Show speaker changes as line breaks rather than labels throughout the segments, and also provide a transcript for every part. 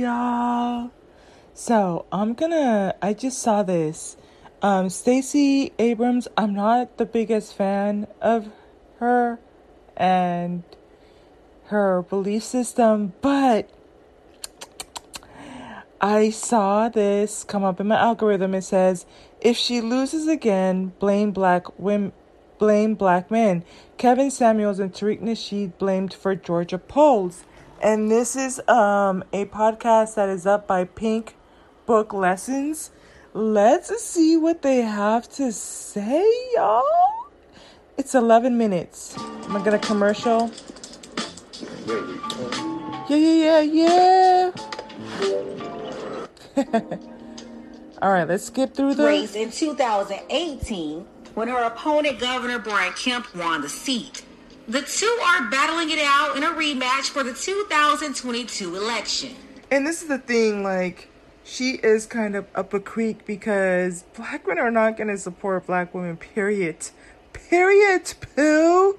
y'all. So I'm gonna. I just saw this. Um, Stacey Abrams. I'm not the biggest fan of her and her belief system, but I saw this come up in my algorithm. It says, if she loses again, blame black women, blame black men. Kevin Samuels and Tariq Nasheed blamed for Georgia polls. And this is um, a podcast that is up by Pink Book Lessons. Let's see what they have to say, y'all. It's 11 minutes. Am I gonna commercial? Yeah, yeah, yeah, yeah. All right, let's skip through the
race in 2018 when her opponent, Governor Brian Kemp, won the seat. The two are battling it out in a rematch for the 2022 election.
And this is the thing, like, she is kind of up a creek because black women are not going to support black women, period. Period, poo.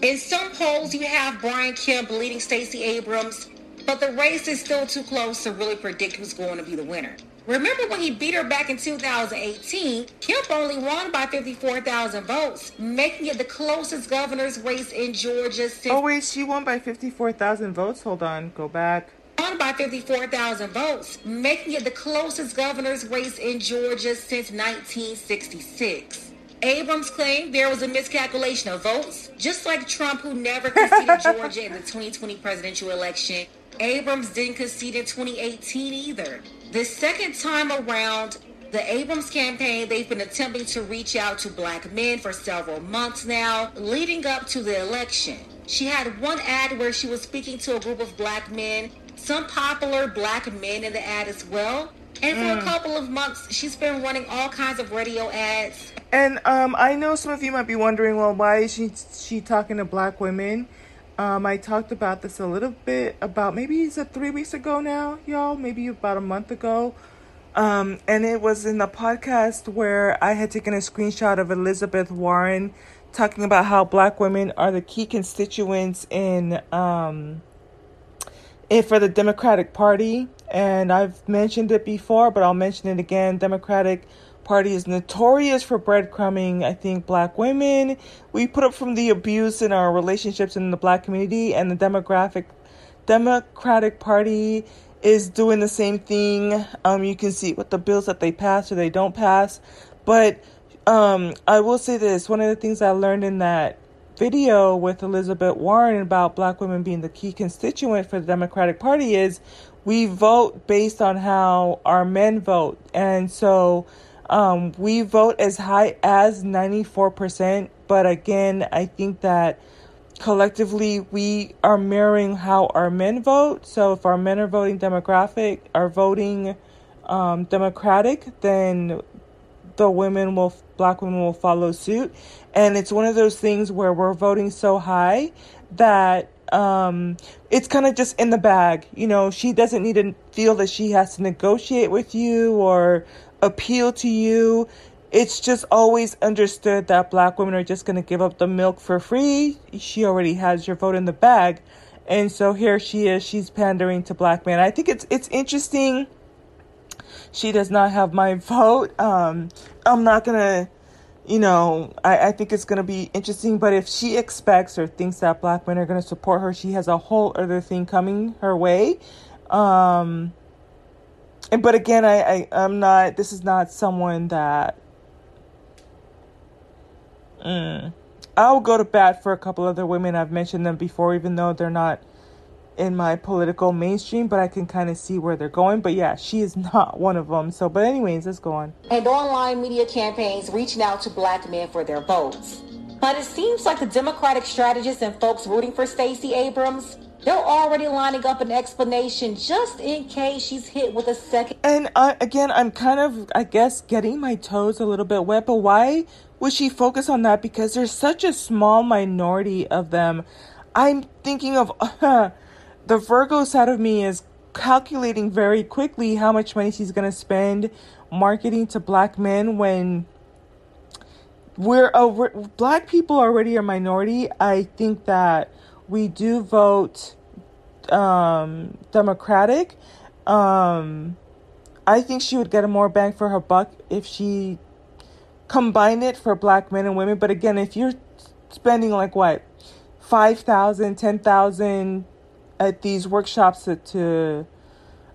In some polls, you have Brian Kemp leading Stacey Abrams, but the race is still too close to really predict who's going to be the winner. Remember when he beat her back in 2018? Kemp only won by 54,000 votes, making it the closest governor's race in Georgia since.
Oh, wait, she won by 54,000 votes? Hold on, go back.
Won by 54,000 votes, making it the closest governor's race in Georgia since 1966. Abrams claimed there was a miscalculation of votes, just like Trump, who never conceded Georgia in the 2020 presidential election. Abrams didn't concede in 2018 either. The second time around, the Abrams campaign, they've been attempting to reach out to black men for several months now, leading up to the election. She had one ad where she was speaking to a group of black men, some popular black men in the ad as well. And for mm. a couple of months, she's been running all kinds of radio ads.
And um, I know some of you might be wondering, well, why is she she talking to black women? Um, I talked about this a little bit about maybe it's a three weeks ago now, y'all, maybe about a month ago. Um, and it was in the podcast where I had taken a screenshot of Elizabeth Warren talking about how black women are the key constituents in um, it for the Democratic Party. And I've mentioned it before, but I'll mention it again. Democratic Party is notorious for breadcrumbing, I think, black women. We put up from the abuse in our relationships in the black community, and the demographic Democratic Party is doing the same thing. Um, you can see what the bills that they pass or they don't pass. But um, I will say this one of the things I learned in that video with Elizabeth Warren about black women being the key constituent for the Democratic Party is we vote based on how our men vote. And so um, we vote as high as 94%, but again, I think that collectively we are mirroring how our men vote. So if our men are voting demographic, are voting um, democratic, then the women will, black women will follow suit. And it's one of those things where we're voting so high that um, it's kind of just in the bag. You know, she doesn't need to feel that she has to negotiate with you or appeal to you. It's just always understood that black women are just going to give up the milk for free. She already has your vote in the bag. And so here she is, she's pandering to black men. I think it's it's interesting. She does not have my vote. Um, I'm not gonna, you know, I, I think it's gonna be interesting. But if she expects or thinks that black men are gonna support her, she has a whole other thing coming her way. Um, and but again, I, I I'm not. This is not someone that. Mm, I'll go to bat for a couple other women. I've mentioned them before, even though they're not in my political mainstream, but I can kind of see where they're going. But yeah, she is not one of them. So, but anyways, let's go on.
And online media campaigns reaching out to black men for their votes. But it seems like the Democratic strategists and folks rooting for Stacey Abrams they're already lining up an explanation just in case she's hit with a second.
And again, I'm kind of, I guess, getting my toes a little bit wet, but why would she focus on that? Because there's such a small minority of them. I'm thinking of uh, the Virgo side of me is calculating very quickly how much money she's going to spend marketing to black men when we're, uh, we're black people already a minority. I think that we do vote um, Democratic. Um, I think she would get a more bang for her buck if she combined it for black men and women. But again, if you're spending like what, 5,000, 10,000 at these workshops to, to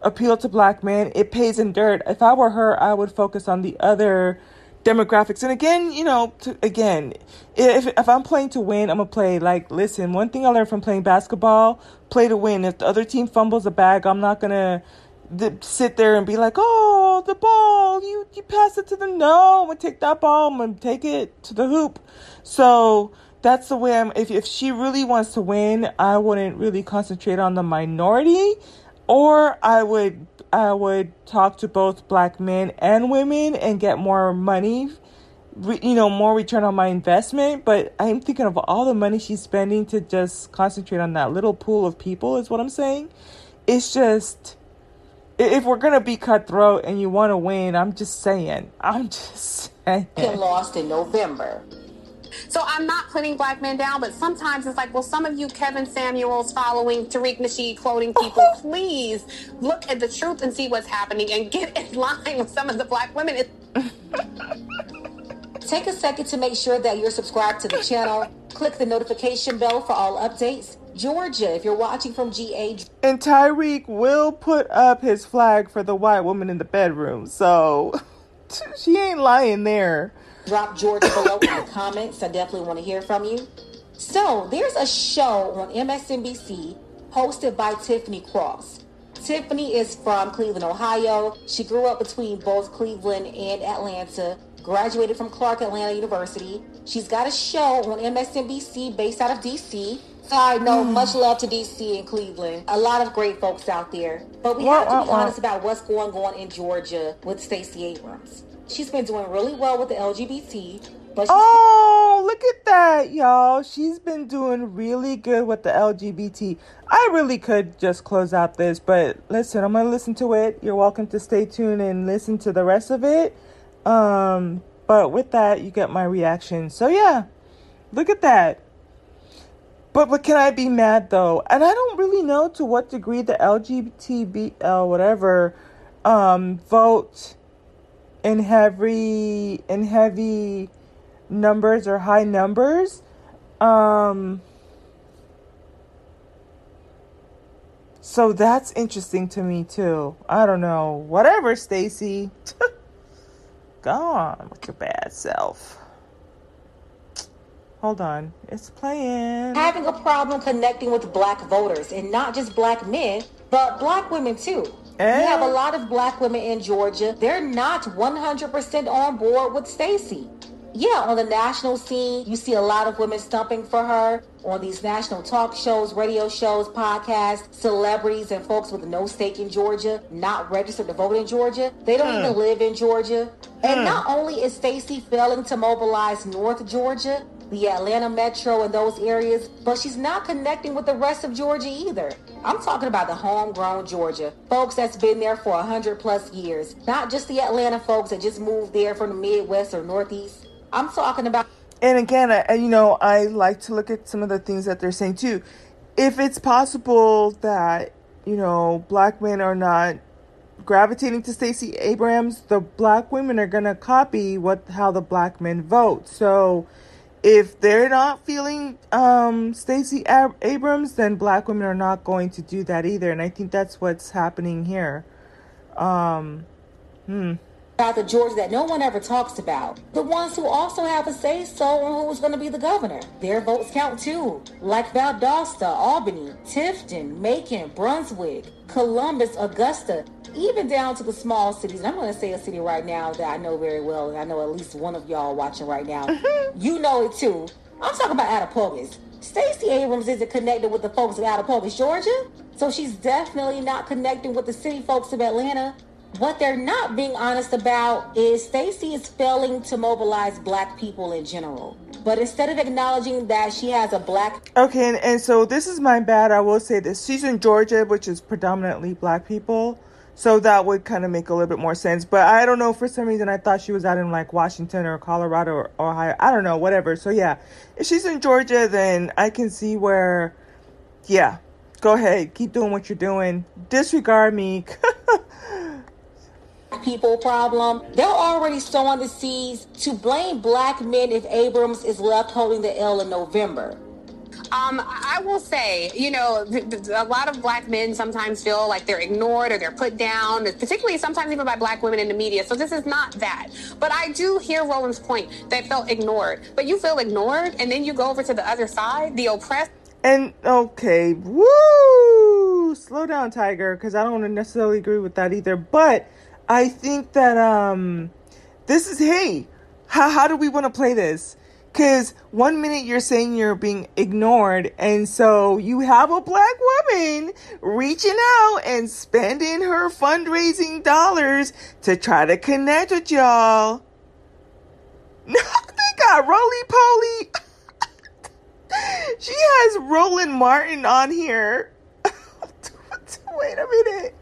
appeal to black men, it pays in dirt. If I were her, I would focus on the other demographics. And again, you know, to, again, if if I'm playing to win, I'm gonna play like listen. One thing I learned from playing basketball: play to win. If the other team fumbles a bag, I'm not gonna sit there and be like, "Oh, the ball! You you pass it to the no. I'm gonna take that ball. I'm gonna take it to the hoop." So that's the way I'm. If if she really wants to win, I wouldn't really concentrate on the minority, or I would I would talk to both black men and women and get more money, you know, more return on my investment. But I'm thinking of all the money she's spending to just concentrate on that little pool of people, is what I'm saying. It's just, if we're going to be cutthroat and you want to win, I'm just saying. I'm just saying.
Get Lost in November.
So I'm not putting black men down, but sometimes it's like, well, some of you Kevin Samuels following Tariq Nasheed quoting people, please look at the truth and see what's happening and get in line with some of the black women.
Take a second to make sure that you're subscribed to the channel. Click the notification bell for all updates. Georgia, if you're watching from GA.
And Tyreek will put up his flag for the white woman in the bedroom. So she ain't lying there.
Drop Georgia below in the comments. I definitely want to hear from you. So, there's a show on MSNBC hosted by Tiffany Cross. Tiffany is from Cleveland, Ohio. She grew up between both Cleveland and Atlanta, graduated from Clark Atlanta University. She's got a show on MSNBC based out of DC. I know mm. much love to DC and Cleveland. A lot of great folks out there. But we have to be honest about what's going on in Georgia with Stacey Abrams. She's been doing really well with the LGBT. But
oh, look at that, y'all. She's been doing really good with the LGBT. I really could just close out this, but listen, I'm to listen to it. You're welcome to stay tuned and listen to the rest of it. Um, but with that, you get my reaction. So yeah, look at that. But but can I be mad though? And I don't really know to what degree the LGBT uh, whatever um vote in heavy in heavy numbers or high numbers um so that's interesting to me too. I don't know. Whatever stacy. Go on with your bad self. Hold on. It's playing.
Having a problem connecting with black voters and not just black men but black women too and? We have a lot of black women in Georgia. They're not 100% on board with Stacey. Yeah, on the national scene, you see a lot of women stumping for her on these national talk shows, radio shows, podcasts, celebrities, and folks with no stake in Georgia, not registered to vote in Georgia. They don't hmm. even live in Georgia. And hmm. not only is Stacey failing to mobilize North Georgia, the Atlanta metro and those areas, but she's not connecting with the rest of Georgia either. I'm talking about the homegrown Georgia, folks that's been there for 100 plus years, not just the Atlanta folks that just moved there from the Midwest or Northeast. I'm talking about.
And again, I, you know, I like to look at some of the things that they're saying too. If it's possible that, you know, black men are not gravitating to Stacey Abrams, the black women are going to copy what how the black men vote. So, if they're not feeling um, Stacey Ab- Abrams, then black women are not going to do that either. And I think that's what's happening here. Um,
hmm. About the Georgia that no one ever talks about. The ones who also have a say so on who's going to be the governor. Their votes count too. Like Valdosta, Albany, Tifton, Macon, Brunswick, Columbus, Augusta even down to the small cities. I'm going to say a city right now that I know very well, and I know at least one of y'all watching right now. Mm-hmm. You know it too. I'm talking about Attapulgis. Stacey Abrams isn't connected with the folks of Attapulgis, Georgia, so she's definitely not connecting with the city folks of Atlanta. What they're not being honest about is Stacey is failing to mobilize black people in general. But instead of acknowledging that she has a black.
Okay, and, and so this is my bad. I will say this. She's in Georgia, which is predominantly black people. So that would kind of make a little bit more sense. But I don't know, for some reason, I thought she was out in like Washington or Colorado or Ohio. I don't know, whatever. So yeah, if she's in Georgia, then I can see where, yeah, go ahead, keep doing what you're doing. Disregard me.
people problem. They're already sowing the seeds to blame black men if Abrams is left holding the L in November.
Um, I will say, you know, a lot of black men sometimes feel like they're ignored or they're put down, particularly sometimes even by black women in the media. So this is not that. But I do hear Roland's point that felt ignored. But you feel ignored, and then you go over to the other side, the oppressed.
And okay, woo! Slow down, Tiger, because I don't necessarily agree with that either. But I think that um, this is hey, how how do we want to play this? Because one minute you're saying you're being ignored, and so you have a black woman reaching out and spending her fundraising dollars to try to connect with y'all. They got roly poly. she has Roland Martin on here. wait a minute.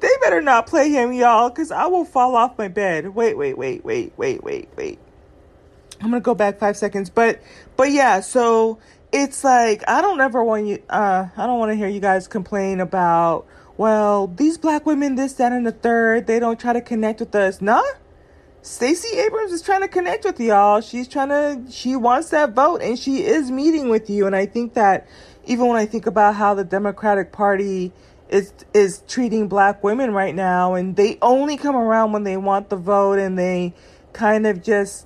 They better not play him, y'all, because I will fall off my bed. Wait, wait, wait, wait, wait, wait, wait. I'm gonna go back five seconds, but but yeah, so it's like I don't ever want you uh I don't want to hear you guys complain about well these black women this that and the third they don't try to connect with us. Nah, Stacey Abrams is trying to connect with y'all. She's trying to she wants that vote and she is meeting with you. And I think that even when I think about how the Democratic Party is is treating black women right now and they only come around when they want the vote and they kind of just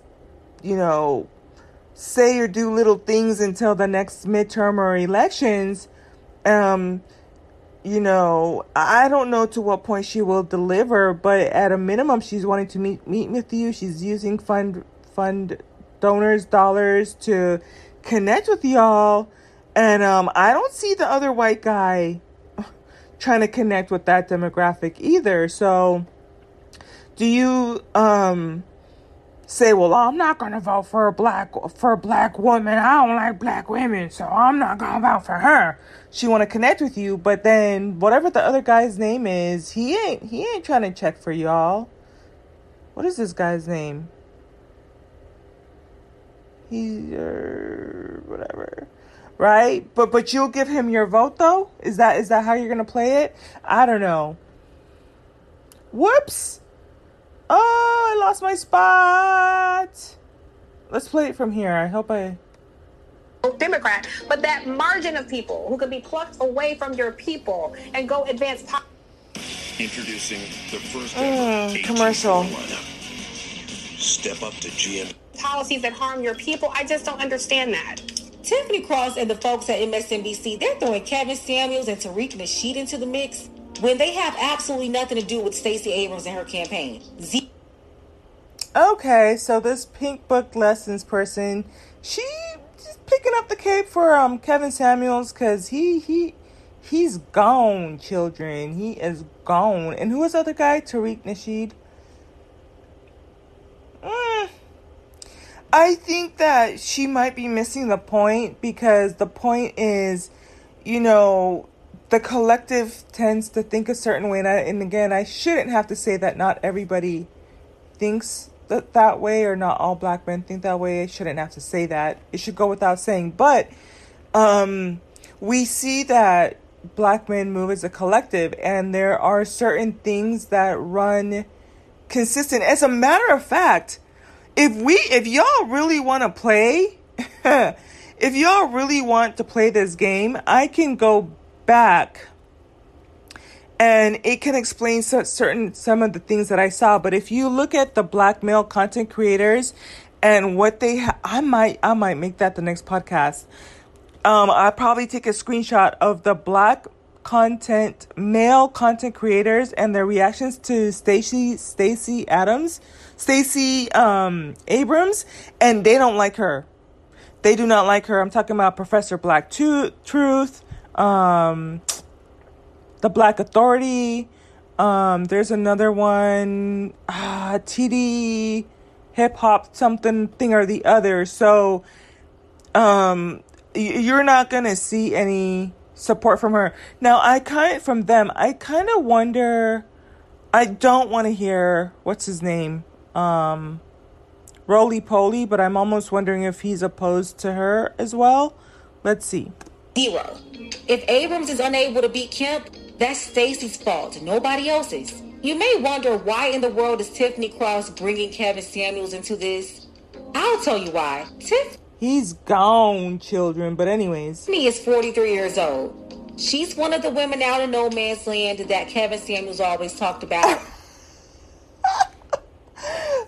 you know, say or do little things until the next midterm or elections, um, you know, I don't know to what point she will deliver, but at a minimum, she's wanting to meet meet with you. She's using fund fund donors' dollars to connect with y'all, and um, I don't see the other white guy trying to connect with that demographic either. So, do you um say, "Well, I'm not going to vote for a black for a black woman. I don't like black women, so I'm not going to vote for her." She want to connect with you, but then whatever the other guy's name is, he ain't he ain't trying to check for y'all. What is this guy's name? He uh, whatever. Right? But but you'll give him your vote though? Is that is that how you're going to play it? I don't know. Whoops. Oh, I lost my spot. Let's play it from here. I hope I.
Democrat, but that margin of people who could be plucked away from your people and go advance. Po-
Introducing the first
ever mm, commercial.
Step up to GM.
Policies that harm your people. I just don't understand that.
Tiffany Cross and the folks at MSNBC, they're throwing Kevin Samuels and Tariq Nasheed into the mix when they have absolutely nothing to do with Stacey Abrams and her campaign. Z-
okay, so this pink book lessons person, she picking up the cape for um Kevin Samuels because he he he's gone, children. He is gone. And who is the other guy? Tariq Nasheed. Mm. I think that she might be missing the point because the point is, you know, the collective tends to think a certain way. And, I, and again, I shouldn't have to say that not everybody thinks that, that way or not all black men think that way. I shouldn't have to say that. It should go without saying. But um, we see that black men move as a collective, and there are certain things that run consistent. As a matter of fact, if we, if y'all really want to play, if y'all really want to play this game, I can go back and it can explain certain some of the things that I saw. But if you look at the black male content creators and what they, ha- I might, I might make that the next podcast. Um, I probably take a screenshot of the black content male content creators and their reactions to Stacy Stacy Adams, Stacy um, Abrams, and they don't like her. They do not like her. I'm talking about Professor Black Truth um, the Black Authority. Um, there's another one, uh, TD hip hop something thing or the other. So, um, you're not gonna see any support from her. Now, I kind of from them. I kind of wonder. I don't want to hear what's his name, um, Roly Poly, but I'm almost wondering if he's opposed to her as well. Let's see.
Zero. If Abrams is unable to beat Kemp, That's Stacey's fault, nobody else's. You may wonder why in the world is Tiffany Cross bringing Kevin Samuels into this? I'll tell you why. Tiff
He's gone, children. But anyways,
Tiffany is 43 years old. She's one of the women out in no man's land that Kevin Samuels always talked about.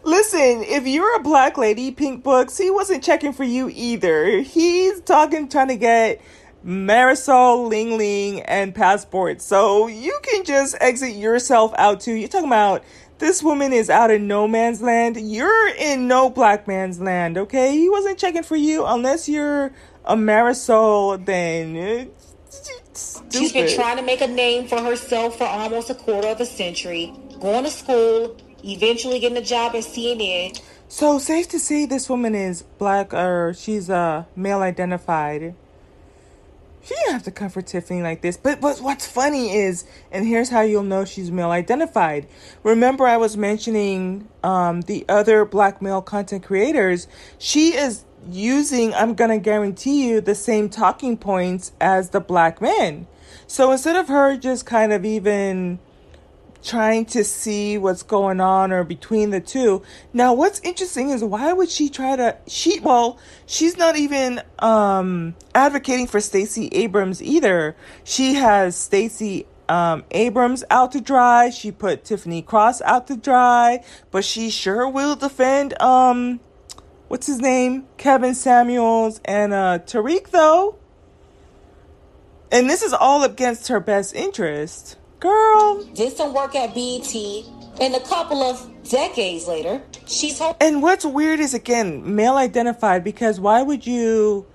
listen, if you're a black lady, Pink Books, he wasn't checking for you either. He's talking, trying to get Marisol, Ling Ling, and Passport. So you can just exit yourself out too. You're talking about this woman is out in no man's land. You're in no black man's land, okay? He wasn't checking for you unless you're a Marisol, then it's.
She's been trying to make a name for herself for almost a quarter of a century, going to school, eventually getting a job at CNN.
So safe to say this woman is black or she's uh male identified. She didn't have to come for Tiffany like this. But but what's funny is, and here's how you'll know she's male identified. Remember I was mentioning um the other black male content creators. She is using, I'm gonna guarantee you, the same talking points as the black men. So instead of her just kind of even trying to see what's going on or between the two. Now, what's interesting is why would she try to she well, she's not even um advocating for Stacey Abrams either. She has Stacey um, Abrams out to dry. She put Tiffany Cross out to dry, but she sure will defend um what's his name? Kevin Samuels and uh Tariq though. And this is all against her best interest. Girl,
Did some work at BET, and a couple of decades later, she's hoping
And what's weird is again, male identified because why would you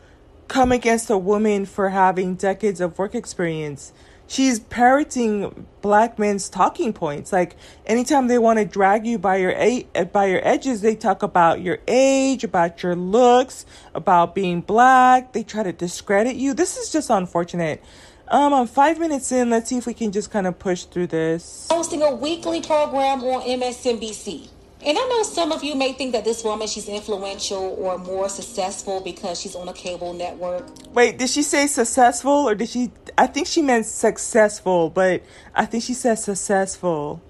come against a woman for having decades of work experience? She's parroting black men's talking points. Like anytime they want to drag you by your a- by your edges, they talk about your age, about your looks, about being black. They try to discredit you. This is just unfortunate. Um, I'm five minutes in. Let's see if we can just kind of push through this.
hosting a weekly program on MSNBC. And I know some of you may think that this woman, she's influential or more successful because she's on a cable network.
Wait, did she say successful or did she? I think she meant successful, but I think she said successful.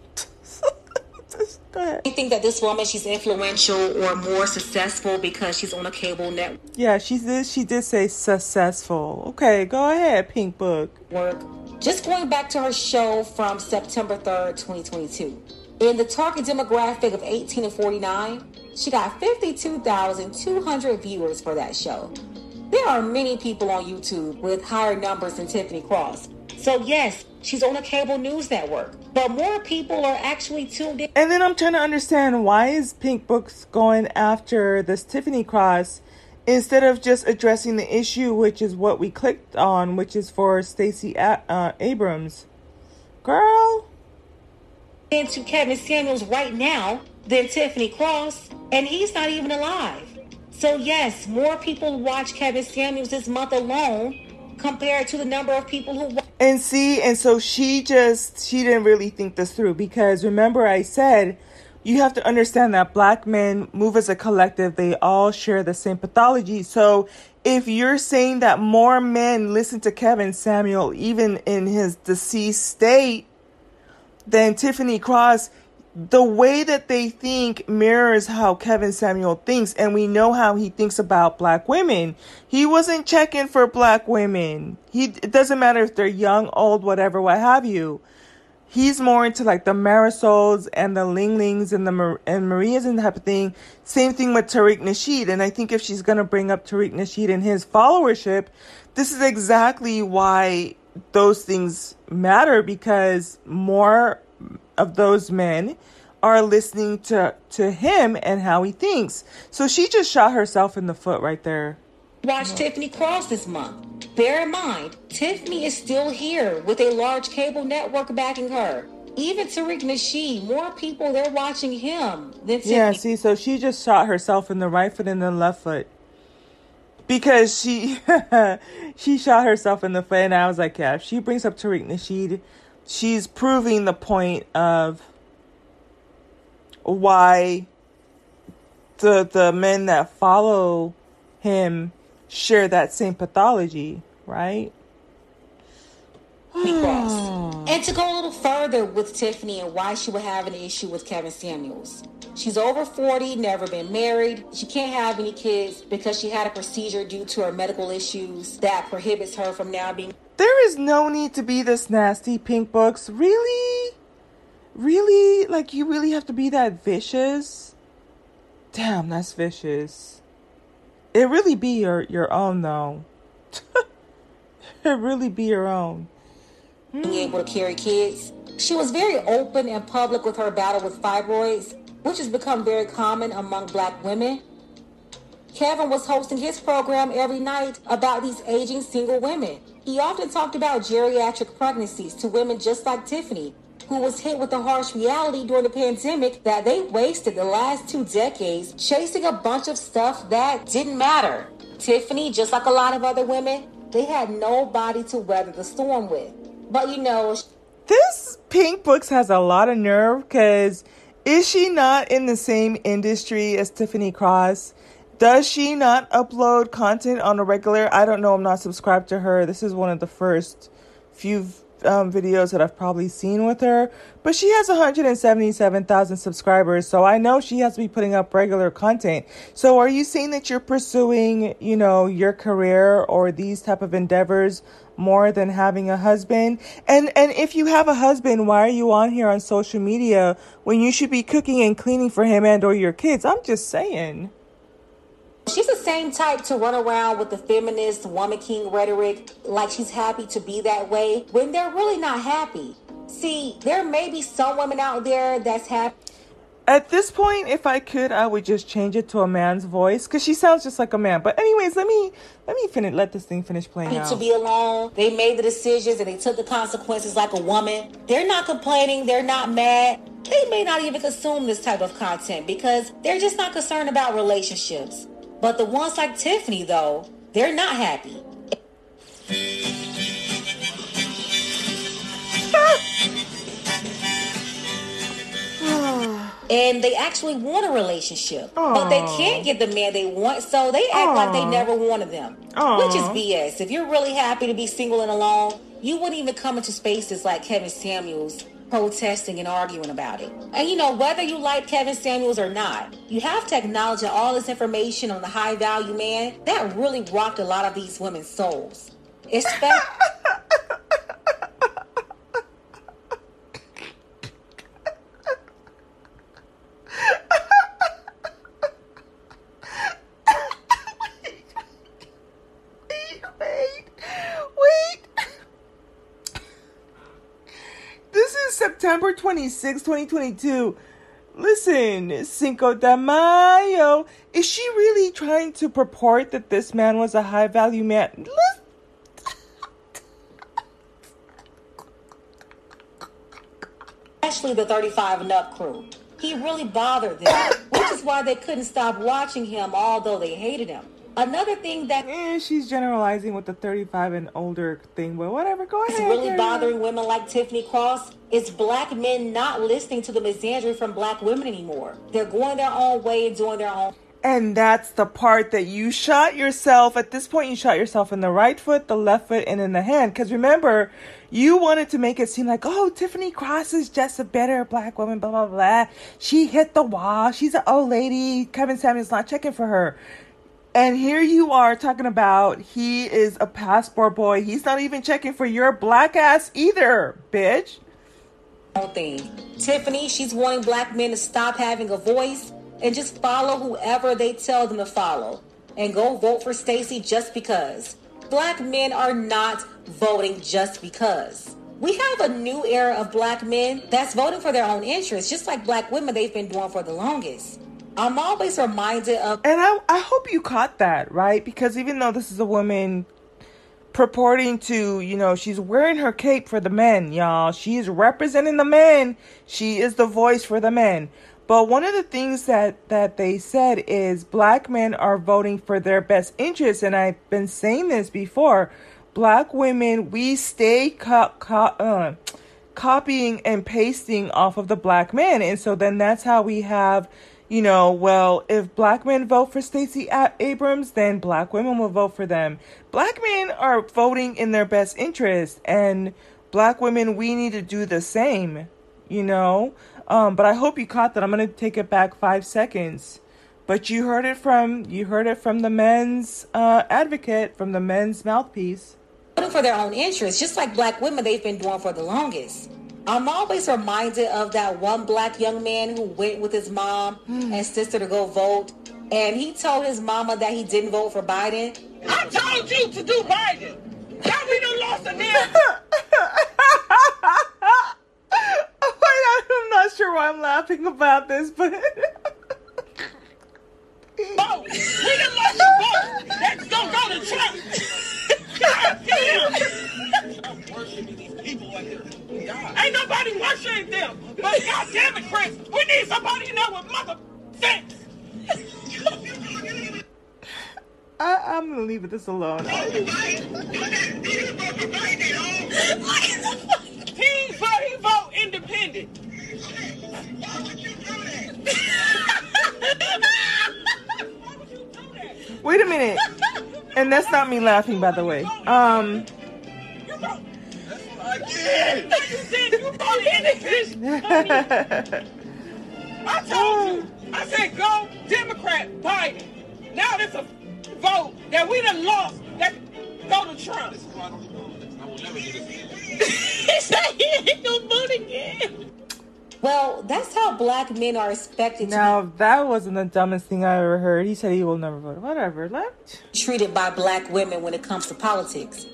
Ahead.
You think that this woman, she's influential or more successful because she's on a cable network.
Yeah, she did. She did say successful. Okay, go ahead, Pink Book. Work.
Just going back to her show from September 3rd, 2022. In the target demographic of 18 and 49, she got 52,200 viewers for that show. There are many people on YouTube with higher numbers than Tiffany Cross. So, yes, she's on a cable news network, but more people are actually tuned in.
And then I'm trying to understand why is Pink Books going after this Tiffany Cross instead of just addressing the issue, which is what we clicked on, which is for Stacey A- uh, Abrams. Girl,
into Kevin Samuels right now than Tiffany Cross, and he's not even alive. So yes, more people watch Kevin Samuels this month alone compared to the number of people who.
And see, and so she just she didn't really think this through because remember I said you have to understand that black men move as a collective. They all share the same pathology. So if you're saying that more men listen to Kevin Samuel even in his deceased state than Tiffany Cross, the way that they think mirrors how Kevin Samuel thinks, and we know how he thinks about black women. He wasn't checking for black women. He it doesn't matter if they're young, old, whatever, what have you. He's more into like the Marisols and the Ling Lings and the and Marias and type of thing. Same thing with Tariq Nasheed. And I think if she's gonna bring up Tariq Nasheed and his followership, this is exactly why those things matter because more of those men are listening to to him and how he thinks. So she just shot herself in the foot right there.
Watch Tiffany Cross this month. Bear in mind, Tiffany is still here with a large cable network backing her. Even Tariq Nasheed, more people they're watching him than Tiffany.
Yeah, see, so she just shot herself in the right foot and the left foot. Because she she shot herself in the foot and I was like, yeah, if she brings up Tariq Nasheed, she's proving the point of why the the men that follow him share that same pathology, right?
And to go a little further with Tiffany and why she would have an issue with Kevin Samuels. She's over 40, never been married. She can't have any kids because she had a procedure due to her medical issues that prohibits her from now being.
There is no need to be this nasty, Pink Books. Really? Really? Like, you really have to be that vicious? Damn, that's vicious. It really be your, your own, though. it really be your own.
being able to carry kids. She was very open and public with her battle with fibroids, which has become very common among black women. Kevin was hosting his program every night about these aging single women. He often talked about geriatric pregnancies to women just like Tiffany, who was hit with the harsh reality during the pandemic that they wasted the last two decades chasing a bunch of stuff that didn't matter. Tiffany, just like a lot of other women, they had nobody to weather the storm with. But you know,
This Pink Books has a lot of nerve because is she not in the same industry as Tiffany Cross? Does she not upload content on a regular? I don't know. I'm not subscribed to her. This is one of the first few um, videos that I've probably seen with her. But she has 177,000 subscribers, so I know she has to be putting up regular content. So are you saying that you're pursuing, you know, your career or these type of endeavors more than having a husband? And and if you have a husband, why are you on here on social media when you should be cooking and cleaning for him and or your kids? I'm just saying.
She's the same type to run around with the feminist woman king rhetoric like she's happy to be that way when they're really not happy. See, there may be some women out there that's happy
At this point, if I could, I would just change it to a man's voice because she sounds just like a man. But anyways, let me let me finish. Let this thing finish playing
to be alone. They made the decisions and they took the consequences like a woman. They're not complaining, they're not mad. They may not even consume this type of content because they're just not concerned about relationships. But the ones like Tiffany, though, they're not happy. and they actually want a relationship, but they can't get the man they want, so they act like they never wanted them,
Aw.
which is BS. If you're really happy to be single and alone, you wouldn't even come into spaces like Kevin Samuels protesting and arguing about it. And you know, whether you like Kevin Samuels or not, you have to acknowledge that all this information on the high value man that really rocked a lot of these women's souls. Especially.
Wait, wait, wait. This is September 26, 2022. Listen, Cinco de Mayo. Is she really trying to purport that this man was a high value man? Lis-
especially the 35 and up crew. He really bothered them, which is why they couldn't stop watching him, although they hated him. Another thing that
Eh, she's generalizing with the 35 and older thing, but whatever. Go ahead.
really bothering women like Tiffany Cross is black men not listening to the misandry from black women anymore. They're going their own way and doing their own.
And that's the part that you shot yourself. At this point, you shot yourself in the right foot, the left foot, and in the hand. Because remember, you wanted to make it seem like, oh, Tiffany Cross is just a better black woman, blah, blah, blah. She hit the wall. She's an old lady. Kevin Samuels not checking for her. And here you are talking about he is a passport boy. He's not even checking for your black ass either, bitch.
thing. Tiffany, she's wanting black men to stop having a voice and just follow whoever they tell them to follow. And go vote for Stacey just because. Black men are not voting just because. We have a new era of black men that's voting for their own interests, just like black women they've been doing for the longest. I'm always reminded of
And I, I hope you caught that, right? Because even though this is a woman purporting to, you know, she's wearing her cape for the men, y'all. She's representing the men. She is the voice for the men. But one of the things that that they said is black men are voting for their best interests, and I've been saying this before. Black women, we stay co- co- uh, copying and pasting off of the black man, and so then that's how we have you know, well, if black men vote for Stacey Abrams, then black women will vote for them. Black men are voting in their best interest, and black women, we need to do the same, you know? Um, but I hope you caught that. I'm going to take it back five seconds. But you heard it from you heard it from the men's uh, advocate, from the men's mouthpiece.
For their own interests, just like black women, they've been doing for the longest. I'm always reminded of that one black young man who went with his mom hmm. and sister to go vote, and he told his mama that he didn't vote for Biden.
I told you to do Biden. Now we done lost a damn.
I'm not sure why I'm laughing about this, but
Ain't nobody worshiping them. But God damn it, Chris. We need somebody in there with mother sense.
I, I'm gonna leave it this alone.
He vote, he vote independent.
Wait a minute, and that's not me laughing, by the way. Um,
You said you vote. I told you. I said go Democrat Biden. Now there's a vote that we done lost that go to Trump. he said he ain't gonna vote again.
Well, that's how black men are expected
now that wasn't the dumbest thing I ever heard. He said he will never vote. Whatever. Let.
to be treated by black women when it comes to politics.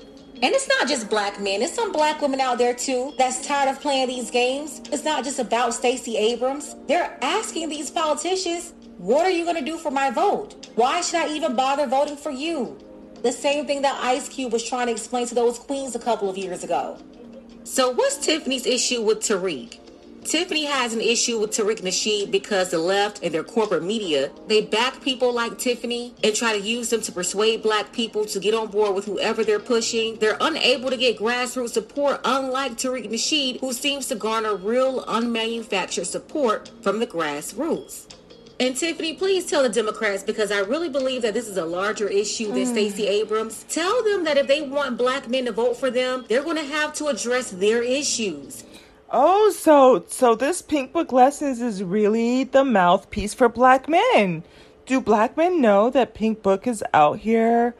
And it's not just black men, it's some black women out there too that's tired of playing these games. It's not just about Stacey Abrams. They're asking these politicians, what are you going to do for my vote? Why should I even bother voting for you? The same thing that Ice Cube was trying to explain to those queens a couple of years ago. So, what's Tiffany's issue with Tariq? Tiffany has an issue with Tariq Nasheed because the left and their corporate media, they back people like Tiffany and try to use them to persuade black people to get on board with whoever they're pushing. They're unable to get grassroots support, unlike Tariq Nasheed, who seems to garner real unmanufactured support from the grassroots. And Tiffany, please tell the Democrats because I really believe that this is a larger issue than mm. Stacey Abrams. Tell them that if they want black men to vote for them, they're going to have to address their issues.
Oh, so so this Pink Book Lessons is really the mouthpiece for black men. Do black men know that Pink Book is out here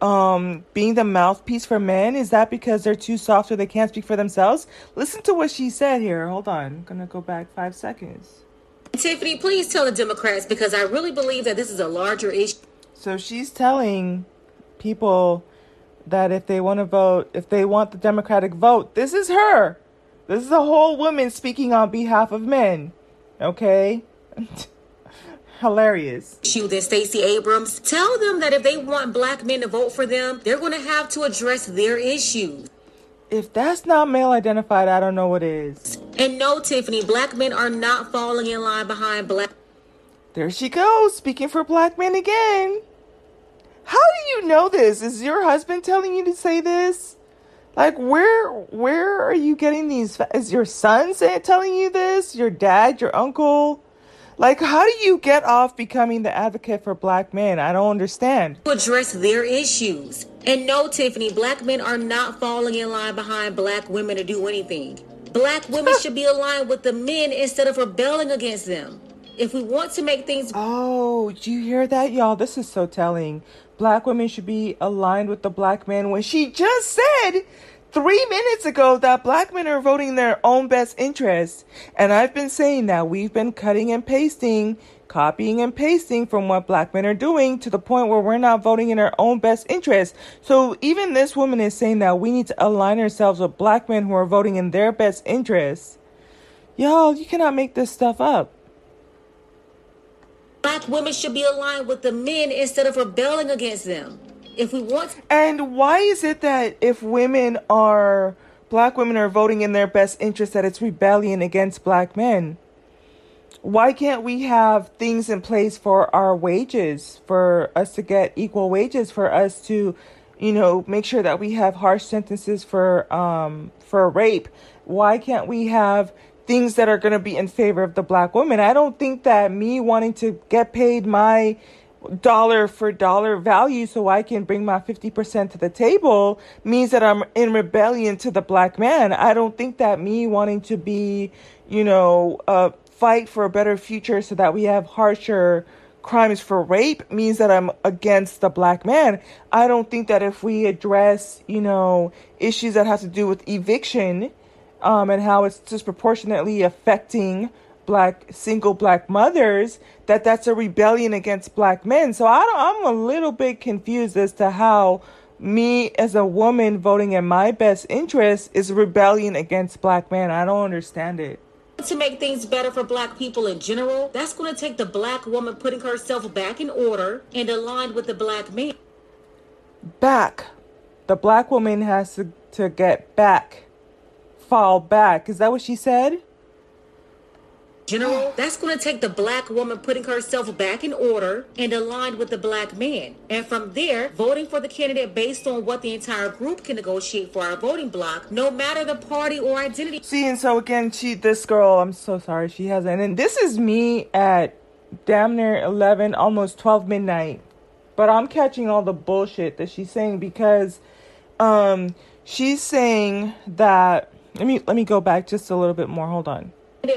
um being the mouthpiece for men? Is that because they're too soft or they can't speak for themselves? Listen to what she said here. Hold on. I'm gonna go back five seconds.
Tiffany, please tell the Democrats because I really believe that this is a larger issue.
So she's telling people that if they want to vote, if they want the Democratic vote, this is her. This is a whole woman speaking on behalf of men. Okay? Hilarious.
issue than Stacey Abrams. Tell them that if they want black men to vote for them, they're going to have to address their issues.
If that's not male identified, I don't know what is.
And no, Tiffany, black men are not falling in line behind black.
There she goes, speaking for black men again. How do you know this? Is your husband telling you to say this? Like where where are you getting these is your son saying telling you this? Your dad, your uncle? Like how do you get off becoming the advocate for black men? I don't understand.
to address their issues. And no, Tiffany, black men are not falling in line behind black women to do anything. Black women should be aligned with the men instead of rebelling against them. If we want to make things
Oh, do you hear that, y'all? This is so telling. Black women should be aligned with the black men when she just said three minutes ago that black men are voting their own best interest. And I've been saying that we've been cutting and pasting, copying and pasting from what black men are doing to the point where we're not voting in our own best interest. So even this woman is saying that we need to align ourselves with black men who are voting in their best interest. Y'all, you cannot make this stuff up.
Black women should be aligned with the men instead of rebelling against them. If we want
And why is it that if women are black women are voting in their best interest that it's rebellion against black men? Why can't we have things in place for our wages, for us to get equal wages, for us to, you know, make sure that we have harsh sentences for um for rape? Why can't we have things that are going to be in favor of the black woman? I don't think that me wanting to get paid my dollar for dollar value so I can bring my 50% to the table means that I'm in rebellion to the black man. I don't think that me wanting to be, you know, uh, fight for a better future so that we have harsher crimes for rape means that I'm against the black man. I don't think that if we address, you know, issues that have to do with eviction, um, and how it's disproportionately affecting black single black mothers that that's a rebellion against black men so I I'm a little bit confused as to how me as a woman voting in my best interest is rebellion against black men I don't understand it
to make things better for black people in general, that's going to take the black woman putting herself back in order and aligned with the black man.
Back. The black woman has to, to get back. Fall back. Is that what she said?
General, that's going to take the black woman putting herself back in order and aligned with the black man. And from there, voting for the candidate based on what the entire group can negotiate for our voting bloc, no matter the party or identity.
See, and so again, she, this girl, I'm so sorry, she hasn't. And this is me at damn near 11, almost 12 midnight. But I'm catching all the bullshit that she's saying because um, she's saying that. Let me let me go back just a little bit more. Hold on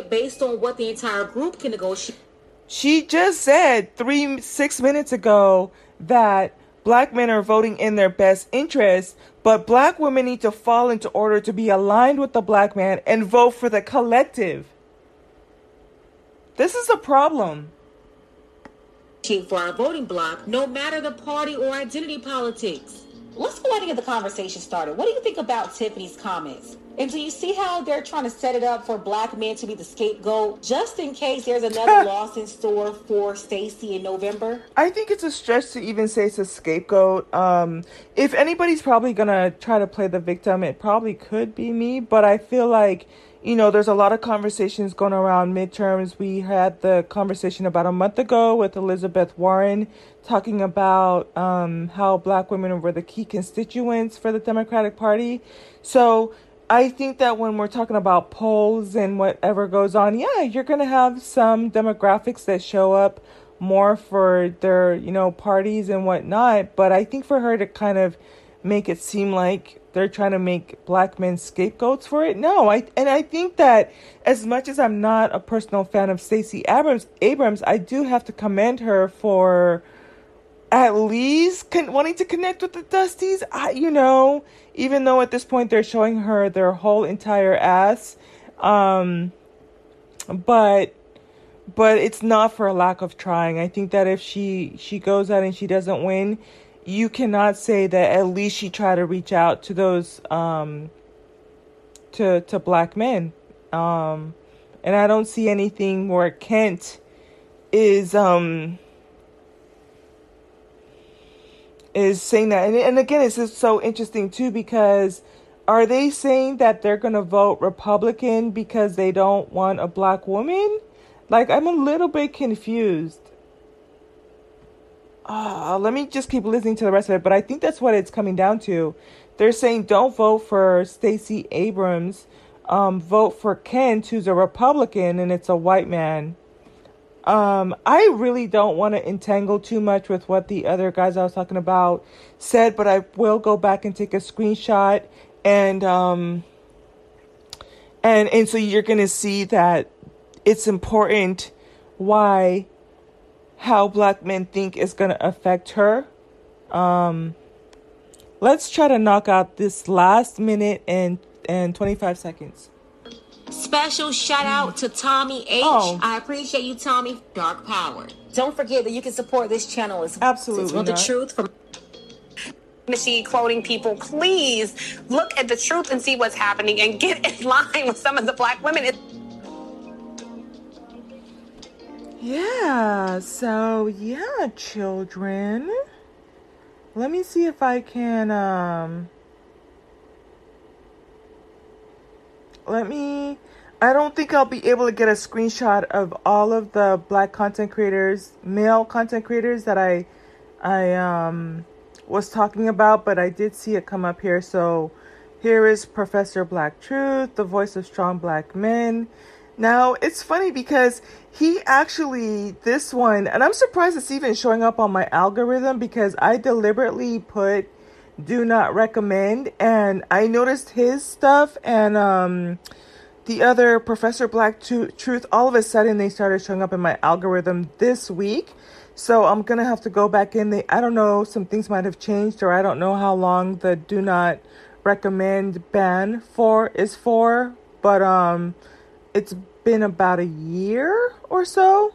based on what the entire group can negotiate.
She just said three, six minutes ago that black men are voting in their best interest, but black women need to fall into order to be aligned with the black man and vote for the collective. This is a problem.
For our voting bloc, no matter the party or identity politics. Let's go ahead and get the conversation started. What do you think about Tiffany's comments? And do you see how they're trying to set it up for black men to be the scapegoat just in case there's another loss in store for Stacey in November?
I think it's a stretch to even say it's a scapegoat. Um, if anybody's probably gonna try to play the victim, it probably could be me, but I feel like you know, there's a lot of conversations going around midterms. We had the conversation about a month ago with Elizabeth Warren talking about um, how black women were the key constituents for the Democratic Party. So I think that when we're talking about polls and whatever goes on, yeah, you're going to have some demographics that show up more for their, you know, parties and whatnot. But I think for her to kind of make it seem like they're trying to make black men scapegoats for it. No, I and I think that as much as I'm not a personal fan of Stacey Abrams, Abrams, I do have to commend her for at least con- wanting to connect with the Dusties. I, you know, even though at this point they're showing her their whole entire ass, um, but but it's not for a lack of trying. I think that if she she goes out and she doesn't win, you cannot say that at least she tried to reach out to those um to to black men. Um, and I don't see anything where Kemp is um is saying that. And, and again, it's just so interesting too because are they saying that they're going to vote Republican because they don't want a black woman? Like, I'm a little bit confused. Uh, let me just keep listening to the rest of it, but I think that's what it's coming down to. They're saying don't vote for Stacey Abrams, um, vote for Kemp, who's a Republican, and it's a white man. Um, I really don't want to entangle too much with what the other guys I was talking about said, but I will go back and take a screenshot and um and and so you're to see that it's important why how black men think is to affect her. Um let's try to knock out this last minute and and 25 seconds.
Special shout out to Tommy H. Oh. I appreciate you, Tommy. Dark Power. Don't forget that you can support this channel as
well. Absolutely.
Want the truth from
machine quoting people, please look at the truth and see what's happening and get in line with some of the black women.
Yeah, so yeah, children. Let me see if I can um let me I don't think I'll be able to get a screenshot of all of the black content creators, male content creators that I I um was talking about, but I did see it come up here. So here is Professor Black Truth, the voice of strong black men. Now, it's funny because he actually, this one, and I'm surprised it's even showing up on my algorithm because I deliberately put do not recommend and I noticed his stuff and um the other Professor Black to- Truth all of a sudden they started showing up in my algorithm this week. So I'm to have to go back in. They, I don't know, some things might have changed or I don't know how long the do not recommend ban for is for, but um it's been about a year or so.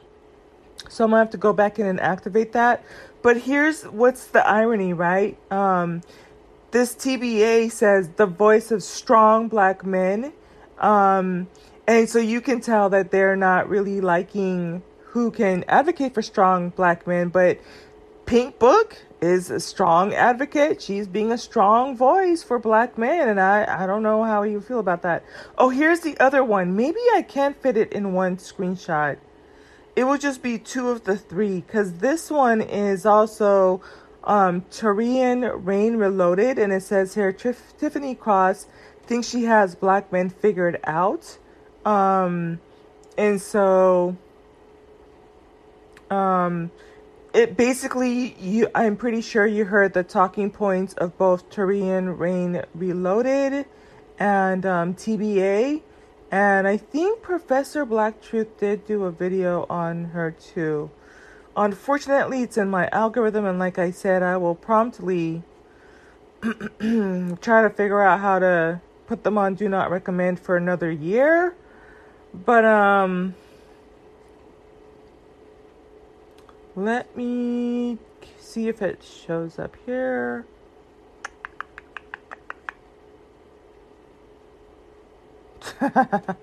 So I'm gonna have to go back in and activate that. But here's what's the irony, right? Um, this TBA says the voice of strong black men. Um, and so you can tell that they're not really liking who can advocate for strong black men. But Pink Book is a strong advocate. She's being a strong voice for black men. And I, I don't know how you feel about that. Oh, here's the other one. Maybe I can't fit it in one screenshot. It will just be two of the three because this one is also um, Taurean Rain Reloaded. And it says here Tiffany Cross thinks she has black men figured out. Um, and so um, it basically you I'm pretty sure you heard the talking points of both Taurean Rain Reloaded and um, TBA. And I think Professor Black Truth did do a video on her too. Unfortunately, it's in my algorithm, and like I said, I will promptly try to figure out how to put them on Do Not Recommend for another year. But, um, Let me see if it shows up here.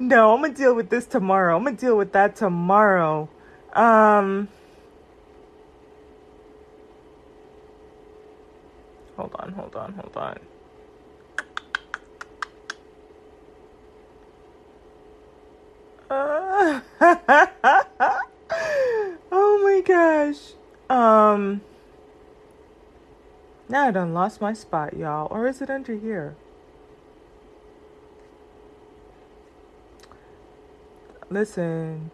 no, I'm gonna deal with this tomorrow. I'm gonna deal with that tomorrow. Um, hold on, hold on, hold on. oh my gosh. Um now I done lost my spot, y'all. Or is it under here? Listen.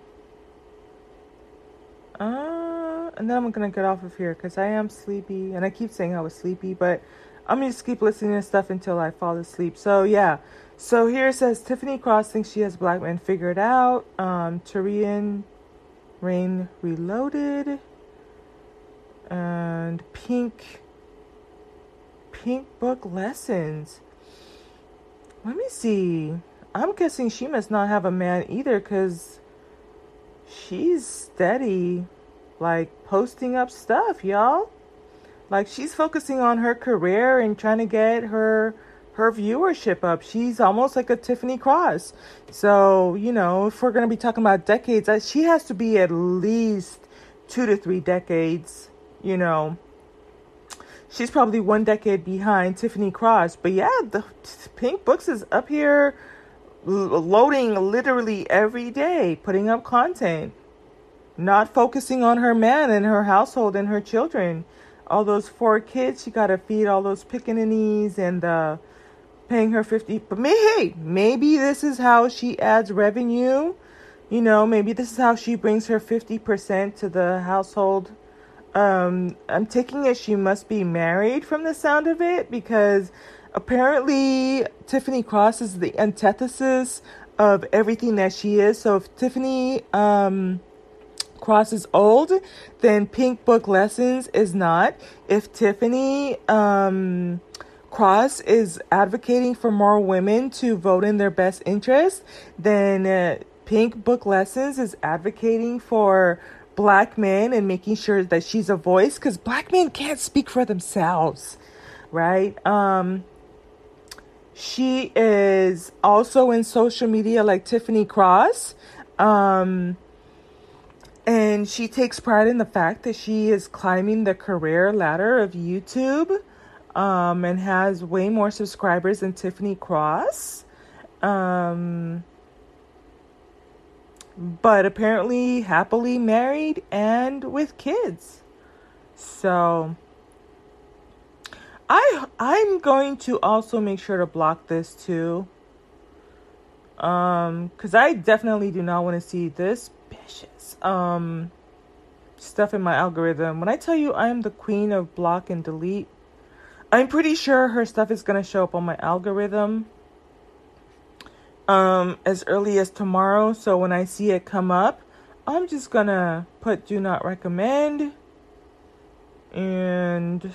Uh, and then I'm gonna get off of here because I am sleepy, and I keep saying I was sleepy, but I'm gonna just keep listening to stuff until I fall asleep. So yeah, so here it says Tiffany Cross thinks she has black men figured out. Um, Taurean Rain Reloaded. And Pink Pink Book Lessons. Let me see. I'm guessing she must not have a man either because she's steady, like posting up stuff, y'all. Like she's focusing on her career and trying to get her her viewership up. She's almost like a Tiffany Cross. So, you know, if we're going to be talking about decades, uh, she has to be at least two to three decades, you know. She's probably one decade behind Tiffany Cross. But yeah, the Pink Books is up here loading literally every day, putting up content, not focusing on her man and her household and her children. All those four kids, she got to feed all those pickaninnies and the paying her 50 but may, hey maybe this is how she adds revenue you know maybe this is how she brings her 50% to the household um i'm taking it she must be married from the sound of it because apparently tiffany cross is the antithesis of everything that she is. So if tiffany um cross is old then pink book lessons is not. If tiffany um Cross is advocating for more women to vote in their best interest, then uh, Pink Book Lessons is advocating for black men and making sure that she's a voice because black men can't speak for themselves, right? Um, she is also in social media like Tiffany Cross. Um, and she takes pride in the fact that she is climbing the career ladder of YouTube um, and has way more subscribers than Tiffany Cross. Um, but apparently happily married and with kids. So, I I'm going to also make sure to block this too. Um, cause I definitely do not want to see this vicious um stuff in my algorithm. When I tell you I'm the queen of block and delete, I'm pretty sure her stuff is gonna show up on my algorithm um as early as tomorrow. So when I see it come up, I'm just gonna put do not recommend and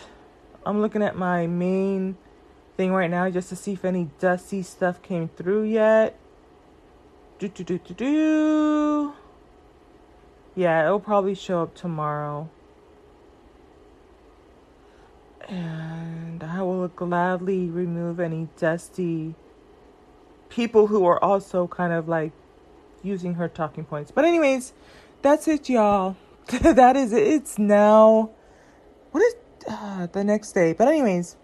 I'm looking at my main thing right now just to see if any dusty stuff came through yet. Do do do do do. Yeah, it'll probably show up tomorrow. And I will gladly remove any dusty people who are also kind of like using her talking points. But anyways, that's it, y'all. that is it. It's now what is uh, the next day? But anyways,